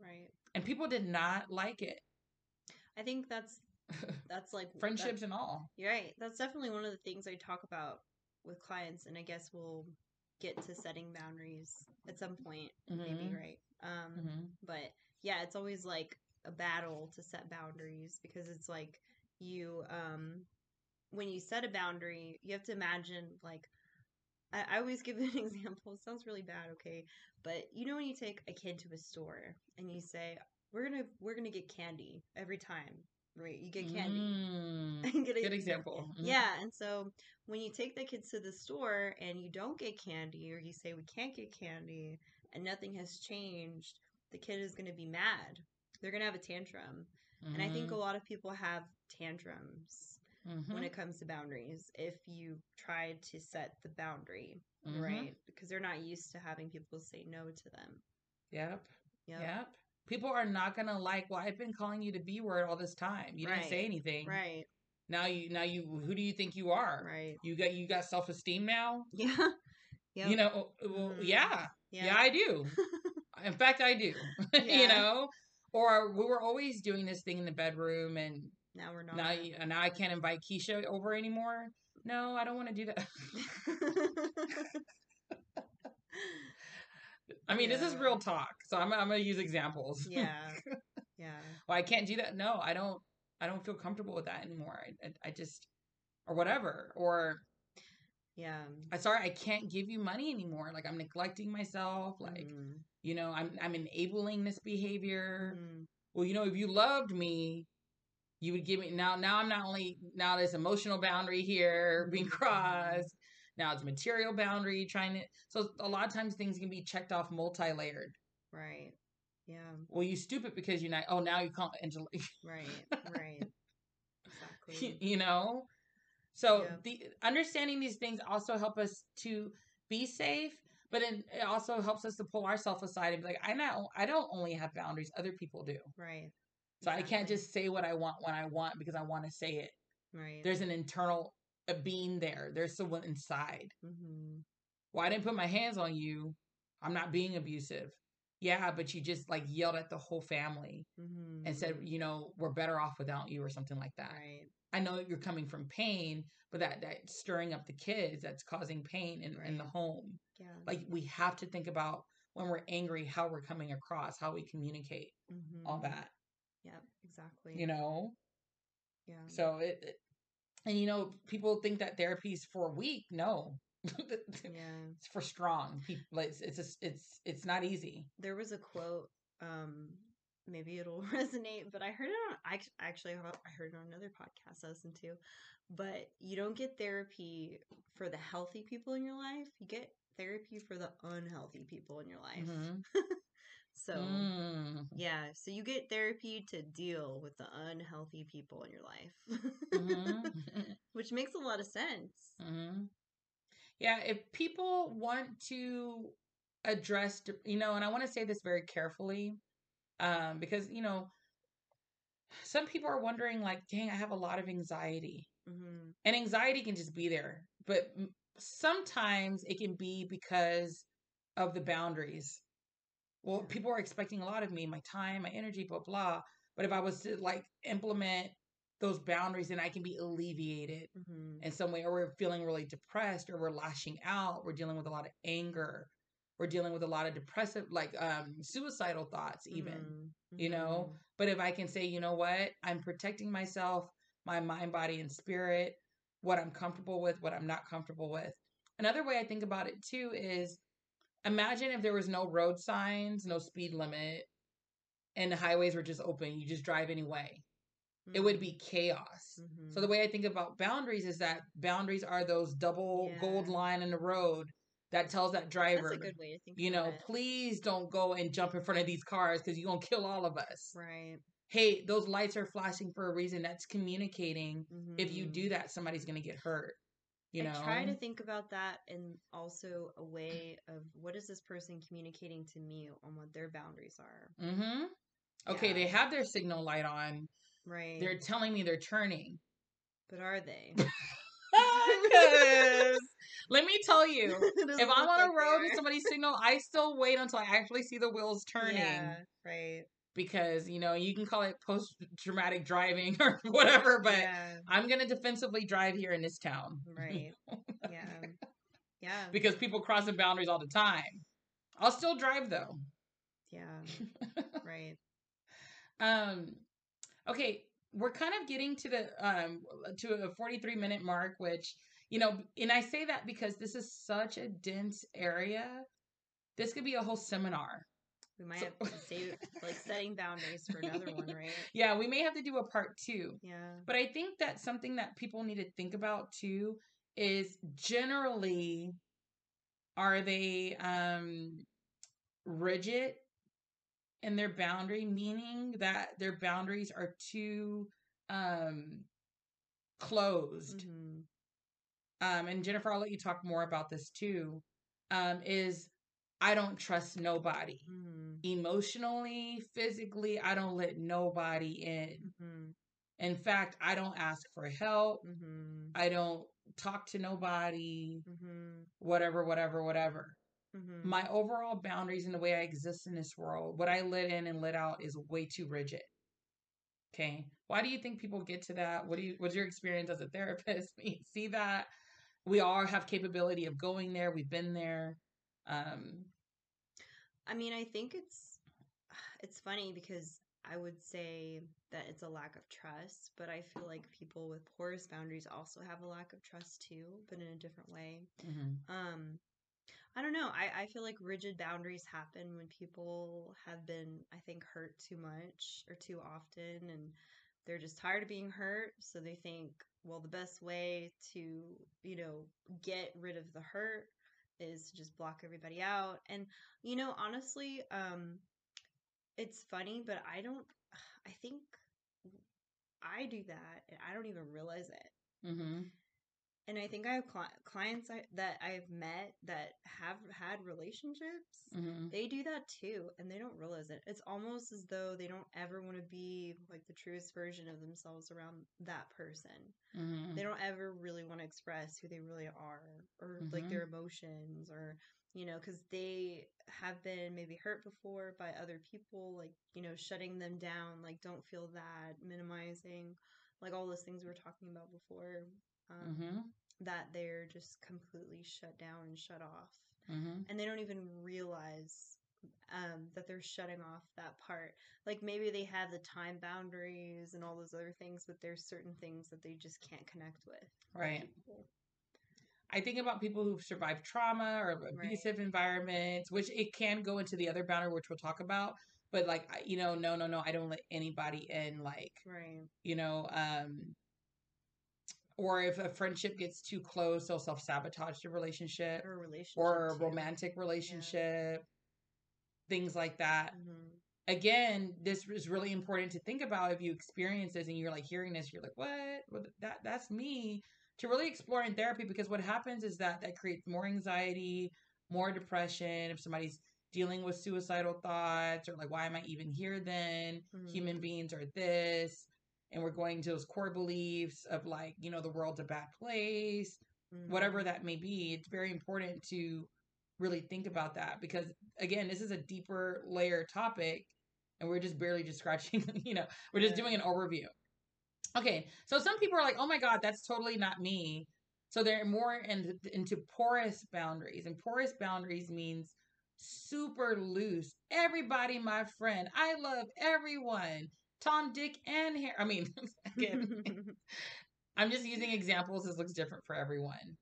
Right. And people did not like it. I think that's that's like that- Friendships and all. You're right. That's definitely one of the things I talk about with clients, and I guess we'll get to setting boundaries at some point, maybe, Mhm. right? Um, hmm but yeah, it's always like a battle to set boundaries because it's like you, um, when you set a boundary, you have to imagine like. I, I always give an example. It sounds really bad, okay, but you know when you take a kid to a store and you say, "We're gonna we're gonna get candy every time," right? You get candy. Mm. Get a- Good example. Mhm. yeah, and so when you take the kids to the store and you don't get candy, or you say we can't get candy, and nothing has changed, the kid is going to be mad. They're going to have a tantrum. And I think a lot of people have tantrums Mhm. when it comes to boundaries if you try to set the boundary, Mhm. right? Because they're not used to having people say no to them. Yep. Yep. Yep. People are not gonna like. Well, I've been calling you the B word all this time. You didn't say anything. Right, Now you. Now you. Who do you think you are? right. You got. You got self esteem now. Yeah. Yep. You know. Well, Mhm. yeah. Yeah. Yeah, I do. In fact, I do. Yeah. you know. Or we were always doing this thing in the bedroom, and now we're not. now now I can't invite Keisha over anymore. No, I don't want to do that. I mean, this is real talk, so I'm I'm gonna use examples. yeah. Yeah. well, I can't do that. No, I don't. I don't feel comfortable with that anymore. I, I, I just, or whatever. Or Yeah. I sorry, I can't give you money anymore. Like I'm neglecting myself. Like Mhm. you know, I'm I'm enabling this behavior. Mhm. Well, you know, if you loved me, you would give me now. Now I'm not only now there's emotional boundary here being Mhm. crossed. Now it's material boundary trying to. So a lot of times things can be checked off multi-layered. Right. Yeah. Well, you stupid because you're not. Oh, now you call Angela. Right. Right. exactly. you know. So Yeah. the understanding these things also help us to be safe, but it, it also helps us to pull ourselves aside and be like, I know I don't only have boundaries; other people do. Right. So I can't just say what I want when I want because I want to say it. Right. There's an internal a being there. There's someone inside. hmm Well, I didn't put my hands on you. I'm not being abusive. Yeah, but you just like yelled at the whole family hmm and said, you know, we're better off without you or something like that. Right. I know that you're coming from pain, but that that stirring up the kids, that's causing pain in, in the home. Yeah. Like we have to think about when we're angry, how we're coming across, how we communicate, hmm all that. Yep. Exactly. You know? Yeah. So it, it and you know, people think that therapy is for weak. No. yeah. it's for strong people. Like, It's it's it's it's not easy. There was a quote. Um, maybe it'll resonate, but I heard it on. I actually I heard it on another podcast I listened to. But you don't get therapy for the healthy people in your life. You get therapy for the unhealthy people in your life. Mhm. So Mm. yeah, so you get therapy to deal with the unhealthy people in your life, Mhm. which makes a lot of sense. hmm Yeah, if people want to address, you know, and I want to say this very carefully, um, because you know, some people are wondering, like, dang, I have a lot of anxiety, hmm and anxiety can just be there, but sometimes it can be because of the boundaries. Well, people are expecting a lot of me, my time, my energy, blah blah. But if I was to like implement those boundaries, then I can be alleviated hmm in some way, or we're feeling really depressed, or we're lashing out, we're dealing with a lot of anger, we're dealing with a lot of depressive, like um, suicidal thoughts, even. you know? But if I can say, you know what, I'm protecting myself, my mind, body, and spirit, what I'm comfortable with, what I'm not comfortable with. Another way I think about it too is imagine if there was no road signs, no speed limit, and the highways were just open, you just drive anyway. It would be chaos. Mhm. So the way I think about boundaries is that boundaries are those double gold line in the road that tells that driver, That's a good way to think. you know, it. please don't go and jump in front of these cars because you're gonna kill all of us. right? Hey, those lights are flashing for a reason. That's communicating. If you Mhm. do that, somebody's gonna get hurt. You know. I try to think about that and also a way of what is this person communicating to me on what their boundaries are. mm-hmm. Okay, Yeah. they have their signal light on. Right. They're telling me they're turning. but are they? let me tell you, if I'm on a like they road are. and somebody's signal, I still wait until I actually see the wheels turning. Yeah, right. Because, you know, you can call it post traumatic driving or whatever, but yeah, I'm going to defensively drive here in this town. right. Yeah. Yeah. because people crossing boundaries all the time. I'll still drive though. Yeah. Right. Um okay, we're kind of getting to the um to a 43 minute mark which you know, and I say that because this is such a dense area. This could be a whole seminar. We might So- have to say like setting boundaries for another one, right? Yeah, we may have to do a part 2. Yeah. But I think that something that people need to think about too is generally are they um rigid in their boundary meaning that their boundaries are too um closed Mhm. um and Jennifer I'll let you talk more about this too um is I don't trust nobody Mhm. emotionally physically I don't let nobody in Mhm. in fact I don't ask for help Mhm. I don't talk to nobody, Mhm. whatever, whatever, whatever. Mhm. My overall boundaries and the way I exist in this world, what I let in and let out is way too rigid. Okay. Why do you think people get to that? What do you what's your experience as a therapist? See that? We all have capability of going there. We've been there. Um I mean, I think it's it's funny because I would say that it's a lack of trust, but I feel like people with porous boundaries also have a lack of trust too, but in a different way. mhm. Um I don't know. I, I feel like rigid boundaries happen when people have been, I think, hurt too much or too often and they're just tired of being hurt. So they think, well, the best way to, you know, get rid of the hurt is to just block everybody out. And, you know, honestly, um, it's funny, but I don't. I think I do that, and I don't even realize it. Mm-hmm. And I think I have cli- clients I, that I've met that have had relationships. Mm-hmm. They do that too, and they don't realize it. It's almost as though they don't ever want to be like the truest version of themselves around that person. Mm-hmm. They don't ever really want to express who they really are or like Mhm. their emotions or you know because they have been maybe hurt before by other people like you know shutting them down like don't feel that minimizing like all those things we were talking about before um, Mm-hmm. that they're just completely shut down and shut off Mm-hmm. and they don't even realize um, that they're shutting off that part. Like maybe they have the time boundaries and all those other things, but there's certain things that they just can't connect with. Right. I think about people who've survived trauma or abusive environments, which it can go into the other boundary, which we'll talk about. But like, you know, no, no, no, I don't let anybody in. Like, Right. you know, um, or if a friendship gets too close, they'll self sabotage the relationship Or a relationship. or romantic relationship, things like that. Mhm. Again, this is really important to think about if you experience this and you're like hearing this, you're like, what? Well, that that's me. To really explore in therapy because what happens is that that creates more anxiety, more depression. If somebody's dealing with suicidal thoughts or like, why am I even here then? Mhm. Human beings are this. And we're going to those core beliefs of like, you know, the world's a bad place, whatever Mhm. that may be. It's very important to really think about that because again, this is a deeper layer topic and we're just barely just scratching, you know, we're just Yeah. doing an overview. Okay, so some people are like, "Oh my god, that's totally not me." So they're more in, into porous boundaries, and porous boundaries means super loose. Everybody, my friend. I love everyone. Tom, Dick, and Harry. I mean, again, I'm just using examples. This looks different for everyone.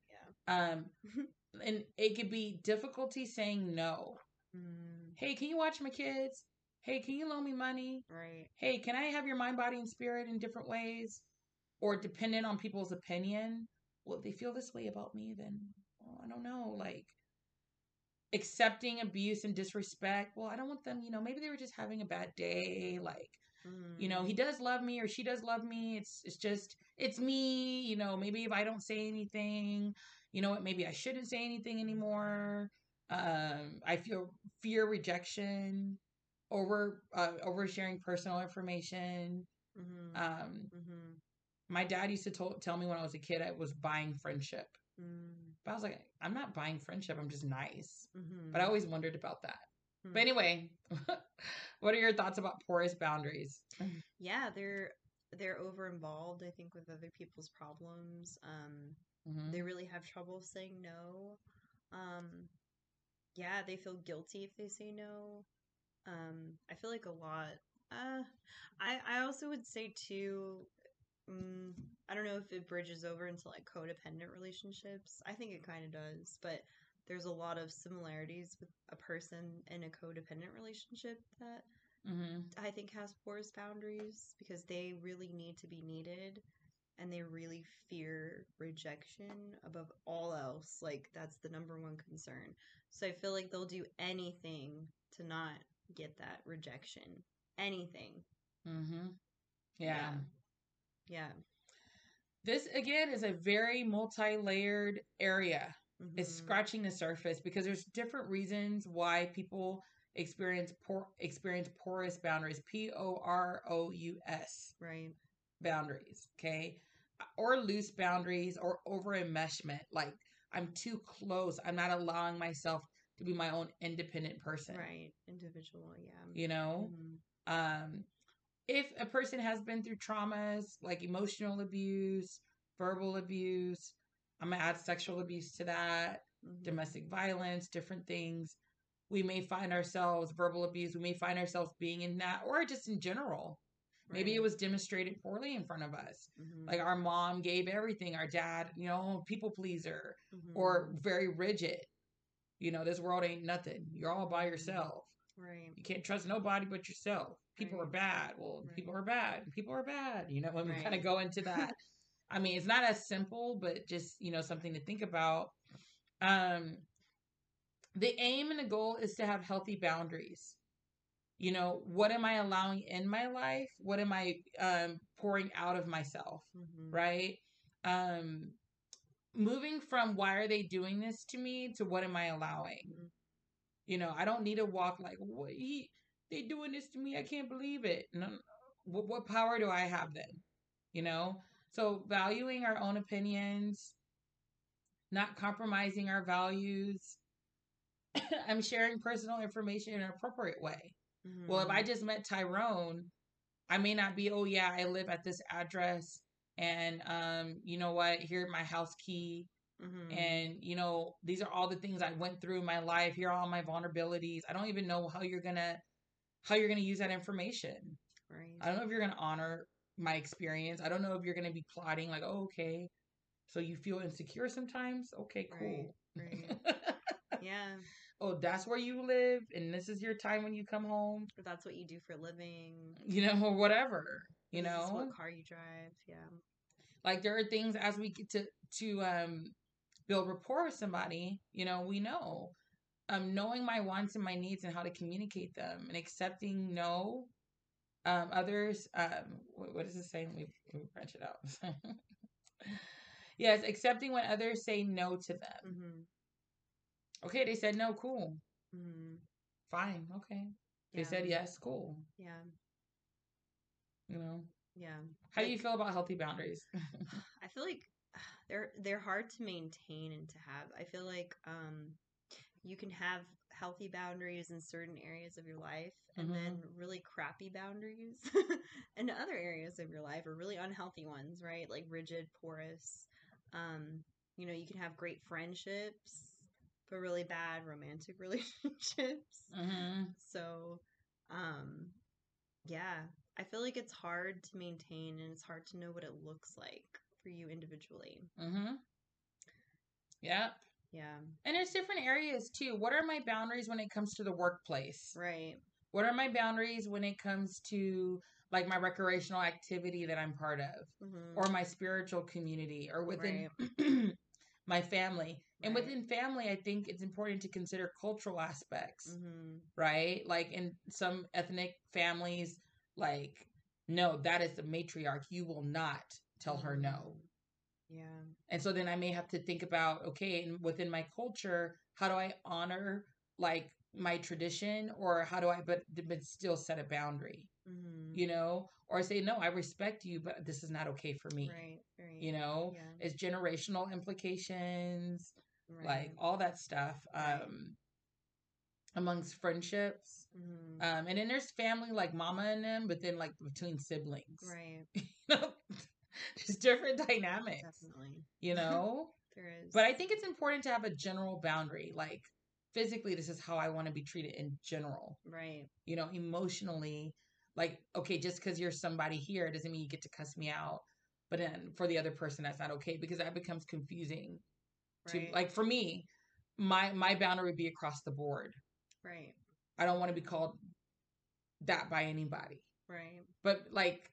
Yeah. Um, and it could be difficulty saying no. Mm, Hey, can you watch my kids? Hey, can you loan me money? right. Hey, can I have your mind, body, and spirit in different ways? Or dependent on people's opinion. Well, if they feel this way about me, then well, I don't know. Like accepting abuse and disrespect. Well, I don't want them, you know, maybe they were just having a bad day. Like, you know, Mm, he does love me or she does love me. It's it's just it's me, you know, maybe if I don't say anything, you know what, maybe I shouldn't say anything anymore. Um, I feel fear rejection, over uh, oversharing personal information. mhm, Um, mhm, my dad used to tell tell me when I was a kid I was buying friendship. mm, But I was like, I'm not buying friendship, I'm just nice. mhm. But I always wondered about that. Hmm. But anyway, what are your thoughts about porous boundaries? yeah, they're they're over involved. I think with other people's problems. Um, Mhm. they really have trouble saying no. Um, yeah, they feel guilty if they say no. Um, I feel like a lot. Uh, I I also would say too. Um, I don't know if it bridges over into like codependent relationships. I think it kind of does, but there's a lot of similarities with a person in a codependent relationship that Mhm. I think has porous boundaries because they really need to be needed and they really fear rejection above all else. Like that's the number one concern. So I feel like they'll do anything to not get that rejection. Anything. Mm-hmm. Yeah. Yeah. This again is a very multi-layered area. It's Mhm. scratching the surface because there's different reasons why people experience por- experience porous boundaries. P O R O U S Right. boundaries, okay? Or loose boundaries or over enmeshment. Like I'm too close. I'm not allowing myself to be my own independent person. Right. Individual. Yeah. You know? Mhm. Um if a person has been through traumas like emotional abuse, verbal abuse, I'm gonna add sexual abuse to that, Mhm. domestic violence, different things. We may find ourselves verbal abuse. We may find ourselves being in that, or just in general. Maybe it was demonstrated poorly in front of us. Mhm. Like our mom gave everything. Our dad, you know, people pleaser or Mhm. very rigid. You know, this world ain't nothing. You're all by Mhm. yourself. right. You can't trust nobody but yourself. People are bad. Well, Right. people are bad. People are bad. You know, when we kind of go into that. I mean, it's not as simple, but just, you know, something to think about. Um, the aim and the goal is to have healthy boundaries. you know what am i allowing in my life? What am i um pouring out of myself Mhm. right? Um moving from why are they doing this to me to what am i allowing? Mhm. you know i don't need to walk like what? He they doing this to me? I can't believe it. No, what, what power do i have then? You know so valuing our own opinions not compromising our values i'm sharing personal information in an appropriate way well, if I Mhm. just met Tyrone, I may not be, oh yeah, I live at this address and um, you know what, here my house key Mhm. and you know, these are all the things I went through in my life. Here are all my vulnerabilities. I don't even know how you're gonna how you're gonna use that information. right. I don't know if you're gonna honor my experience. I don't know if you're gonna be plotting like, oh, okay. So you feel insecure sometimes? Okay, cool. Right. yeah. oh, that's where you live and this is your time when you come home, Or that's what you do for a living. you know, or whatever. You This is know? what car you drive. Yeah. like there are things as we get to to um build rapport with somebody you know we know um knowing my wants and my needs and how to communicate them and accepting no um others um what, what is it saying we, we branch it out yes accepting when others say no to them Mhm. okay they said no cool Mhm. fine okay they Yeah. said yes cool Yeah. you know Yeah. how do you feel about healthy boundaries I feel like they're they're hard to maintain and to have. I feel like um you can have healthy boundaries in certain areas of your life and then really crappy boundaries in other areas of your life or really unhealthy ones, right? Like rigid, porous. Um, you know, you can have great friendships but really bad romantic relationships. hmm So, um, yeah, I feel like it's hard to maintain and it's hard to know what it looks like for you individually. hmm yep Yeah, And there's different areas too. What are my boundaries when it comes to the workplace? right. What are my boundaries when it comes to like my recreational activity that I'm part of hmm or my spiritual community or within my family? And Right. within family, I think it's important to consider cultural aspects, hmm right? Like in some ethnic families, like, no, that is the matriarch. You will not tell her no. Yeah. And so then I may have to think about, okay, and within my culture, how do I honor like my tradition or how do I but but still set a boundary, hmm you know? Or say, no, I respect you, but this is not okay for me. Right. Right. You know? Yeah. It's generational implications, Right. like all that stuff. Right. Um amongst friendships. Mhm. Um and then there's family like mama and them, but then like between siblings. right. You know? There's different dynamics. Definitely. You know? There is. But I think it's important to have a general boundary. Like physically, this is how I want to be treated in general. right. You know, emotionally, like, okay, just because you're somebody here doesn't mean you get to cuss me out. But then for the other person, that's not okay because that becomes confusing. To like for me, my my boundary would be across the board. right. I don't want to be called that by anybody. Right. But like,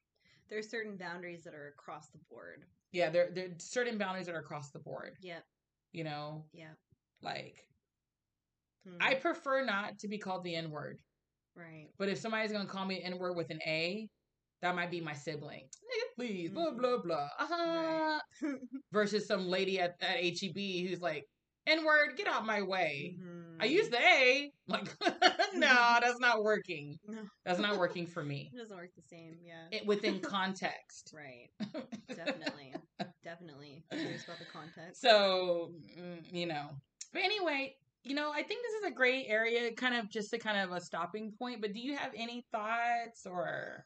There's certain boundaries that are across the board. yeah, there there are certain boundaries that are across the board. Yeah. You know, Yeah. like Mhm. I prefer not to be called the N word. Right. But if somebody's gonna call me N word with an A, that might be my sibling. Please, blah Mhm. blah blah. Uh-huh. Versus some lady at, at HEB who's like, N word, get out my way. I Mhm. use the A. Like, no, that's not working. No. That's not working for me. It doesn't work the same. Yeah. It, within context. Right. Definitely. Definitely. Curious about the context. So, mm, you know. But anyway, you know, I think this is a great area, kind of just a kind of a stopping point. But do you have any thoughts or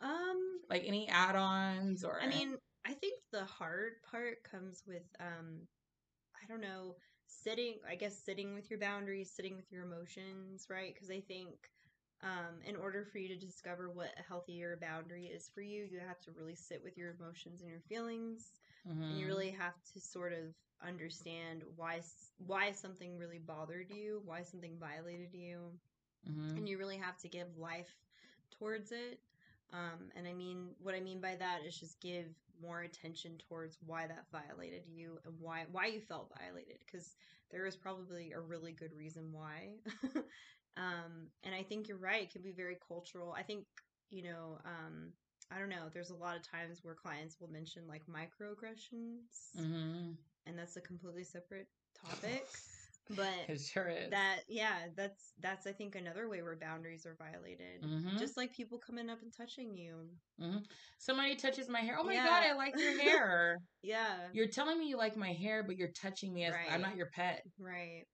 Um, like any add-ons or I mean, I think the hard part comes with um I don't know, sitting I guess sitting with your boundaries, sitting with your emotions, right? Cuz I think um in order for you to discover what a healthier boundary is for you, you have to really sit with your emotions and your feelings and you Mhm. really have to sort of understand why why something really bothered you, why something violated you, Mhm. and you really have to give life towards it. Um, and I mean, what I mean by that is just give more attention towards why that violated you and why why you felt violated, because there is probably a really good reason why. Um, and I think you're right. It can be very cultural. I think, you know, um, I don't know. There's a lot of times where clients will mention like microaggressions, Mm-hmm. and that's a completely separate topic. But It sure is. that, yeah, that's that's I think another way where boundaries are violated. Mhm. Just like people coming up and touching you. Somebody touches my hair. Oh my Yeah. god, I like your hair. Yeah, you're telling me you like my hair, but you're touching me as I'm not your pet. right.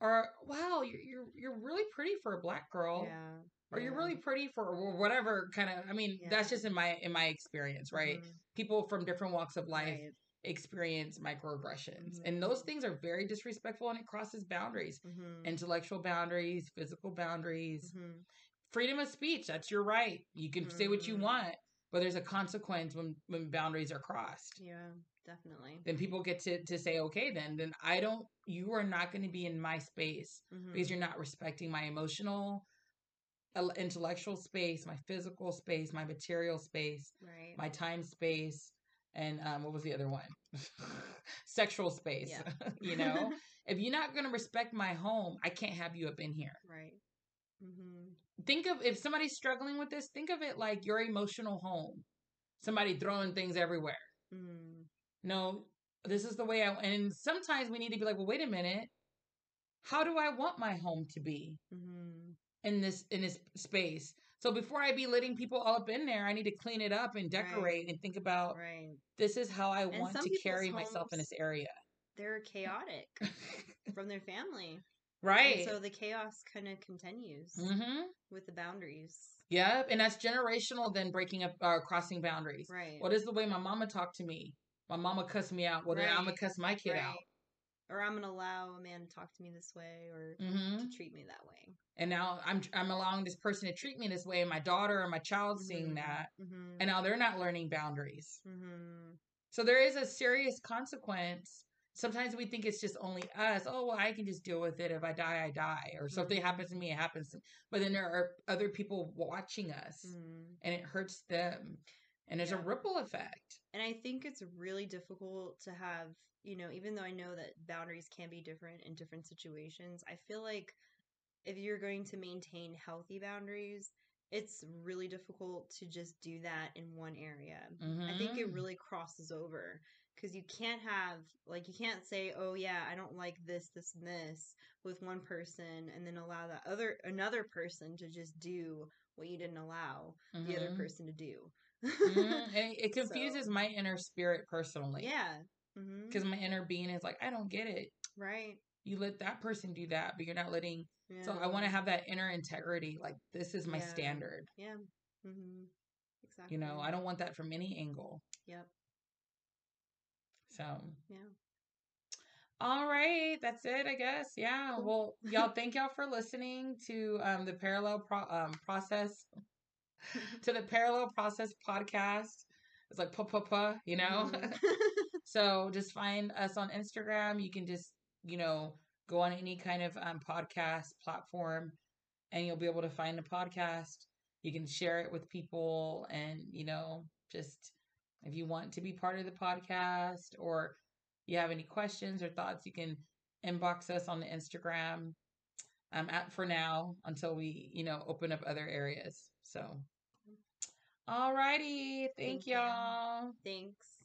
Or wow, you're you're you're really pretty for a black girl. Yeah. Or you're really pretty for whatever kind of. I mean, that's just in my in my experience, right? Mhm. People from different walks of life Right. Experience microaggressions, and those things are very disrespectful, and it crosses boundaries, Mhm. intellectual boundaries, physical boundaries, Mhm. freedom of speech. That's your right. You can say what you Mhm. want, but there's a consequence when when boundaries are crossed. Yeah, definitely. then people get to to say okay then then i don't you are not going to be in my space Mhm. because you're not respecting my emotional intellectual space my physical space my material space right. my time space and um what was the other one sexual space Yeah. you know if you're not going to respect my home i can't have you up in here right. Mm-hmm. think of if somebody's struggling with this think of it like your emotional home somebody throwing things everywhere Mm-hmm. no, this is the way I and sometimes we need to be like, well, wait a minute. How do I want my home to be Mm-hmm. in this in this space? So before I be letting people all up in there, I need to clean it up and decorate and think about Right. this is how I And want to carry myself in this area. They're chaotic from their family. right. And so the chaos kind of continues mm-hmm. with the boundaries. Yep. And that's generational then breaking up or crossing boundaries. Right. What is the way my mama talked to me? My mama cussed me out. Well, then I'm gonna cuss my kid right. out. Or I'm going to allow a man to talk to me this way or Mm-hmm. to treat me that way. and now I'm I'm allowing this person to treat me this way, and my daughter or my child seeing Mhm. that, Mm-hmm. and now they're not learning boundaries. mm-hmm. So there is a serious consequence. Sometimes we think it's just only us. Oh well, I can just deal with it. If I die, I die, or something Mhm. happens to me, it happens. But then there are other people watching us, Mm-hmm. and it hurts them, and there's a ripple effect. And I think it's really difficult to have, you know, even though I know that boundaries can be different in different situations, I feel like if you're going to maintain healthy boundaries, it's really difficult to just do that in one area. I think it Mhm. really crosses over because you can't have, like, you can't say, oh, yeah, I don't like this, this, and this with one person and then allow that other, another person to just do what you didn't allow the other Mhm. person to do. And it, it confuses So- my inner spirit personally. Yeah. Because my inner being is like, I don't get it. Right. You let that person do that, but you're not letting Yeah. So I want to have that inner integrity. Like this is my Yeah. standard. Yeah. hmm Exactly. You know, I don't want that from any angle. Yep. So Yeah. all right, that's it, I guess. Yeah. Well, y'all, thank y'all for listening to um the parallel pro- um process to the parallel process podcast. It's like pa pa pa, you know. Mhm. so just find us on Instagram. You can just you know go on any kind of um podcast platform, and you'll be able to find the podcast. You can share it with people, and you know just if you want to be part of the podcast or you have any questions or thoughts, you can inbox us on the Instagram. Um, at for now until we you know open up other areas. So, alrighty, thank, Thank you. y'all. Thanks.